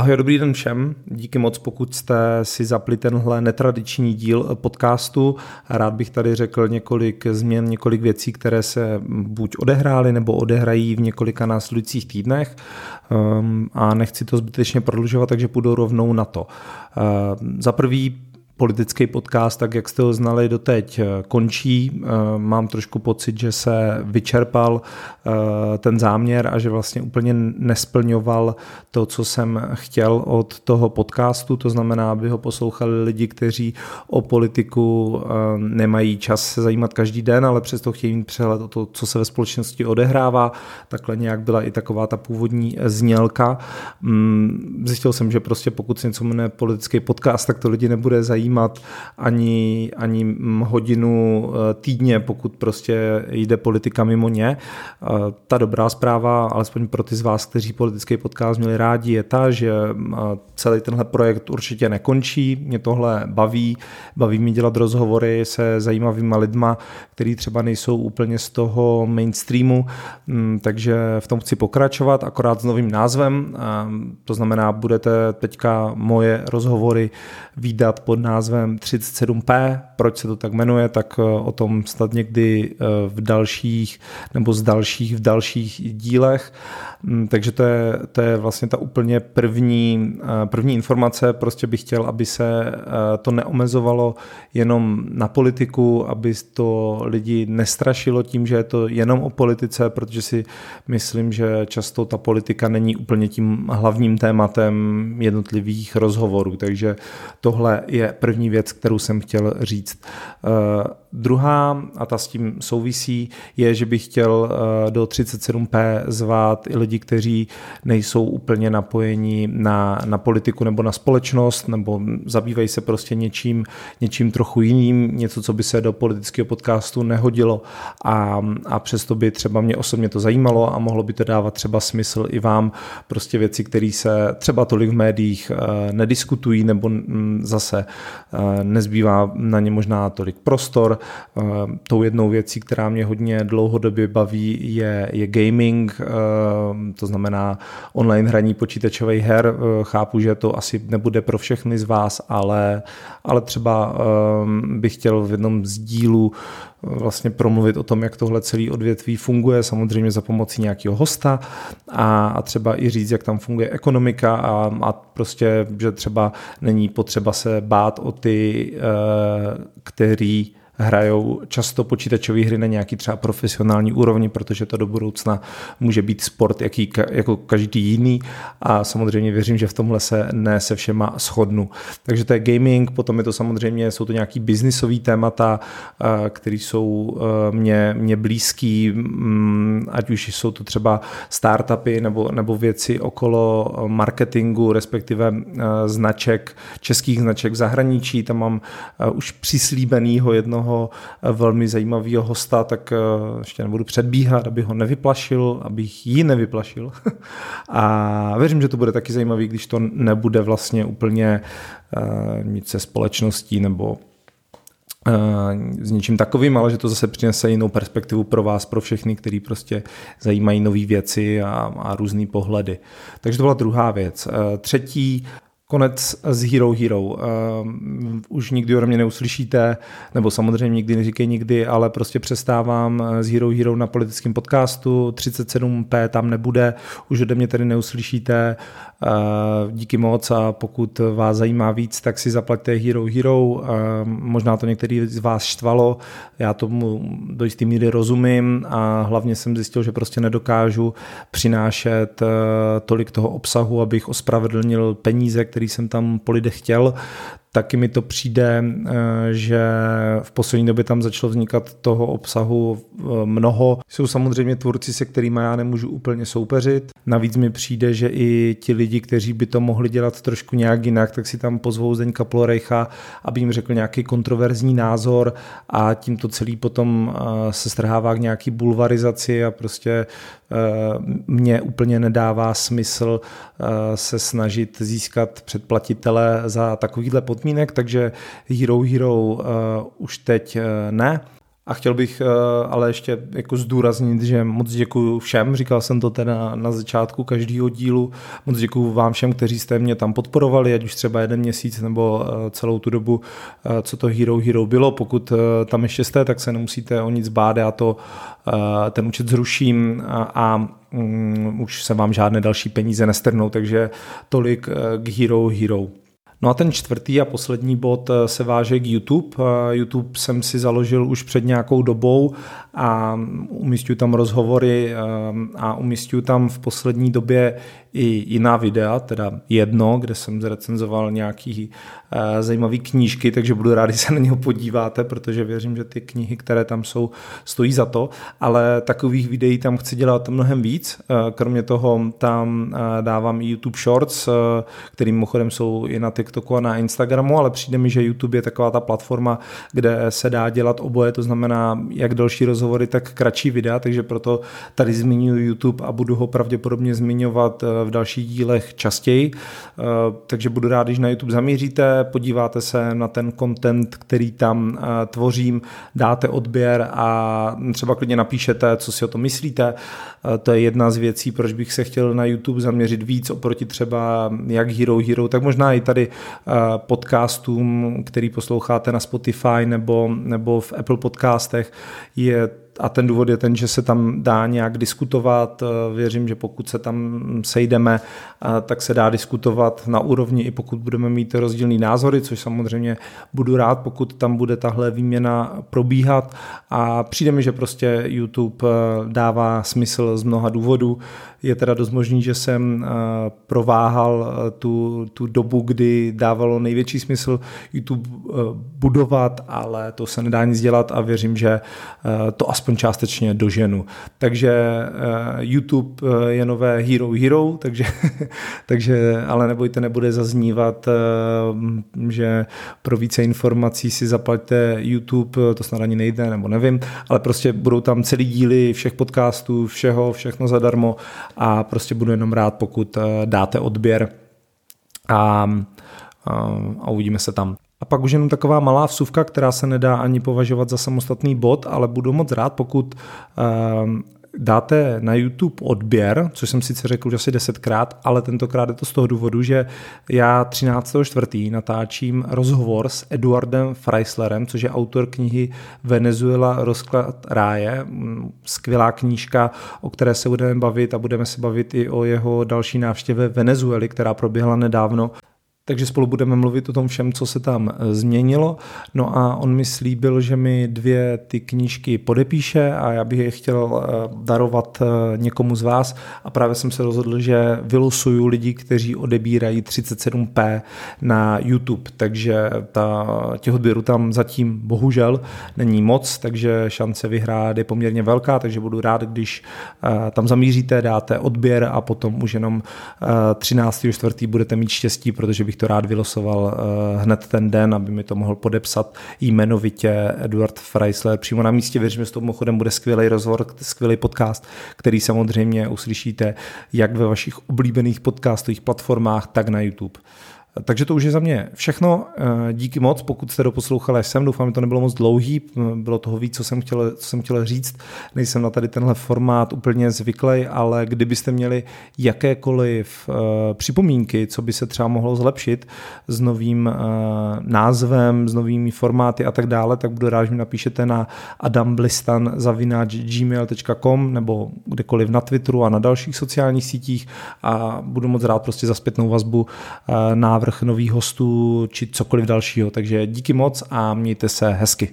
Ahoj, dobrý den všem. Díky moc, pokud jste si zapli tenhle netradiční díl podcastu. Rád bych tady řekl několik změn, několik věcí, které se buď odehrály nebo odehrají v několika následujících týdnech. Um, a nechci to zbytečně prodlužovat, takže půjdu rovnou na to. Uh, za prvý politický podcast, tak jak jste ho znali doteď, eh, končí. Eh, mám trošku pocit, že se vyčerpal eh, ten záměr a že vlastně úplně nesplňoval to, co jsem chtěl od toho podcastu. To znamená, aby ho poslouchali lidi, kteří o politiku nemají čas se zajímat každý den, ale přesto chtějí mít přehled o to, co se ve společnosti odehrává. Takhle nějak byla i taková ta původní znělka. Mm, zjistil jsem, že prostě pokud se něco jmenuje politický podcast, tak to lidi nebude zajímat zajímat ani, ani hodinu eh, týdně, pokud prostě jde politika mimo ně. Eh, ta dobrá zpráva, alespoň pro ty z vás, kteří politický podcast měli rádi, je ta, že eh, celý tenhle projekt určitě nekončí. Mě tohle baví, baví mi dělat rozhovory se zajímavýma lidma, který třeba nejsou úplně z toho mainstreamu, mm, takže v tom chci pokračovat, akorát s novým názvem, to znamená, budete teďka moje rozhovory výdat pod názvem názvem 37P. Proč se to tak jmenuje, tak eh, o tom snad někdy eh, v dalších nebo z dalších v dalších dílech. Mm, takže to je, to je vlastně ta úplně první, eh, první informace. Prostě bych chtěl, aby se to neomezovalo jenom na politiku, aby to lidi nestrašilo tím, že je to jenom o politice, protože si myslím, že často ta politika není úplně tím hlavním tématem jednotlivých rozhovorů. Takže tohle je první první věc, kterou jsem chtěl říct. Uh, druhá, a ta s tím souvisí, je, že bych chtěl uh, do 37P zvát i lidi, kteří nejsou úplně napojení na, na politiku nebo na společnost, nebo zabývají se prostě něčím, něčím trochu jiným, něco, co by se do politického podcastu nehodilo a, a přesto by třeba mě osobně to zajímalo a mohlo by to dávat třeba smysl i vám, prostě věci, které se třeba tolik v médiích uh, nediskutují nebo mm, zase Eh, nezbývá na ně možná tolik prostor. Eh, tou jednou věcí, která mě hodně dlouhodobě baví, je, je gaming, eh, to znamená online hraní počítačových her. Chápu, že to asi nebude pro všechny z vás, ale, ale třeba bych chtěl v jednom z dílů vlastně promluvit o tom, jak tohle celý odvětví funguje, samozřejmě za pomocí nějakého hosta a, a třeba i říct, jak tam funguje ekonomika a, a prostě, že třeba není potřeba se bát o ty, eh, který hrajou často počítačové hry na nějaký třeba profesionální úrovni, protože to do budoucna může být sport jaký, jako každý jiný a samozřejmě věřím, že v tomhle se ne se všema shodnu. Takže to je gaming, potom je to samozřejmě, jsou to nějaký biznisový témata, eh, které jsou eh, mě, mě blízký, mm, ať už jsou to třeba startupy nebo, nebo věci okolo marketingu, respektive eh, značek, českých značek v zahraničí, tam mám už přislíbenýho jednoho jednoho eh, velmi zajímavého hosta, tak eh, ještě nebudu předbíhat, aby ho nevyplašil, abych ji nevyplašil. A věřím, že to bude taky zajímavý, když to nebude vlastně úplně eh, nic se společností nebo s něčím takovým, ale že to zase přinese jinou perspektivu pro vás, pro všechny, který prostě zajímají nové věci a, a různé pohledy. Takže to byla druhá věc. Třetí, konec z Hero Hero. Uh, už nikdy ode mě neuslyšíte, nebo samozřejmě nikdy neříkej nikdy, ale prostě přestávám z Hero Hero na politickém podcastu, 37P tam nebude, už ode mě tedy neuslyšíte. Uh, díky moc a pokud vás zajímá víc, tak si zaplaťte Hero Hero. Možná to některý z vás štvalo, já tomu do jisté míry rozumím a hlavně jsem zjistil, že prostě nedokážu přinášet tolik toho obsahu, abych ospravedlnil peníze, které který jsem tam po lidech chtěl, taky mi to přijde, eh, že v poslední době tam začalo vznikat toho obsahu eh, mnoho. Jsou samozřejmě tvůrci, se kterými já nemůžu úplně soupeřit. Navíc mi přijde, že i ti lidi, kteří by to mohli dělat trošku nějak jinak, tak si tam pozvou Zdeňka Plorejcha, aby jim řekl nějaký kontroverzní názor a tím to celý potom eh, se strhává k nějaký bulvarizaci a prostě mně úplně nedává smysl se snažit získat předplatitele za takovýhle pod podmínek, takže Hero Hero uh, už teď uh, ne. A chtěl bych ale ještě jako zdůraznit, že moc děkuji všem, říkal jsem to teda na začátku každého dílu, moc děkuji vám všem, kteří jste mě tam podporovali, ať už třeba jeden měsíc nebo celou tu dobu, co to Hero Hero bylo. Pokud tam ještě jste, tak se nemusíte o nic bát, já to ten účet zruším a, a um, už se vám žádné další peníze nestrnou, takže tolik k Hero Hero. No a ten čtvrtý a poslední bod eh, se váže k YouTube. Eh, YouTube jsem si založil už před nějakou dobou a umístuju tam rozhovory eh, a umístuju tam v poslední době i jiná videa, teda jedno, kde jsem zrecenzoval nějaký zajímavý knížky, takže budu rád, když se na něho podíváte, protože věřím, že ty knihy, které tam jsou, stojí za to, ale takových videí tam chci dělat mnohem víc. Kromě toho tam dávám i YouTube Shorts, který mimochodem jsou i na TikToku a na Instagramu, ale přijde mi, že YouTube je taková ta platforma, kde se dá dělat oboje, to znamená jak další rozhovory, tak kratší videa, takže proto tady zmiňuji YouTube a budu ho pravděpodobně zmiňovat eh, v dalších dílech častěji. Eh, takže budu rád, když na YouTube zamíříte, podíváte se na ten content, který tam eh, tvořím, dáte odběr a třeba klidně napíšete, co si o tom myslíte. To je jedna z věcí, proč bych se chtěl na YouTube zaměřit víc oproti třeba jak Hero Hero, tak možná i tady podcastům, který posloucháte na Spotify nebo, nebo v Apple podcastech, je a ten důvod je ten, že se tam dá nějak diskutovat. Věřím, že pokud se tam sejdeme, tak se dá diskutovat na úrovni, i pokud budeme mít rozdílný názory, což samozřejmě budu rád, pokud tam bude tahle výměna probíhat. A přijde mi, že prostě YouTube dává smysl z mnoha důvodů. Je teda dost možný, že jsem prováhal tu, tu dobu, kdy dávalo největší smysl YouTube budovat, ale to se nedá nic dělat a věřím, že to aspoň částečně doženu. Takže YouTube eh, je nové Hero Hero, takže, takže ale nebojte, nebude zaznívat, že pro více informací si zaplaťte YouTube, to snad ani nejde, nebo nevím, ale prostě budou tam celý díly všech podcastů, všeho, všechno zadarmo a prostě budu jenom rád, pokud dáte odběr a, a, a uvidíme se tam. A pak už jenom taková malá vsuvka, která se nedá ani považovat za samostatný bod, ale budu moc rád, pokud uh, dáte na YouTube odběr, což jsem sice řekl už asi desetkrát, ale tentokrát je to z toho důvodu, že já 13.4. natáčím rozhovor s Eduardem Freislerem, což je autor knihy Venezuela rozklad ráje, skvělá knížka, o které se budeme bavit a budeme se bavit i o jeho další návštěvě Venezuely, která proběhla nedávno takže spolu budeme mluvit o tom všem, co se tam eh, změnilo. No a on mi slíbil, že mi dvě ty knížky podepíše a já bych je chtěl eh, darovat eh, někomu z vás a právě jsem se rozhodl, že vylosuju lidi, kteří odebírají 37p na YouTube, takže ta, těch odběrů tam zatím bohužel není moc, takže šance vyhrát je poměrně velká, takže budu rád, když tam zamíříte, dáte odběr a potom už jenom 13.4. budete mít štěstí, protože bych to rád vylosoval eh, hned ten den, aby mi to mohl podepsat jmenovitě Eduard Freisler přímo na místě. Věřím, že s tomu chodem bude skvělý rozhovor, skvělý podcast, který samozřejmě uslyšíte jak ve vašich oblíbených podcastových platformách, tak na YouTube. Takže to už je za mě všechno. Eh, díky moc, pokud jste doposlouchali sem. Doufám, že to nebylo moc dlouhý. Bylo toho víc, co jsem chtěl, co jsem chtěl říct. Nejsem na tady tenhle formát úplně zvyklý, ale kdybyste měli jakékoliv uh, připomínky, co by se třeba mohlo zlepšit s novým uh, názvem, s novými formáty a tak dále, tak budu rád, že mi napíšete na adamblistan.gmail.com nebo kdekoliv na Twitteru a na dalších sociálních sítích a budu moc rád prostě za zpětnou vazbu na návrh nových hostů či cokoliv dalšího. Takže díky moc a mějte se hezky.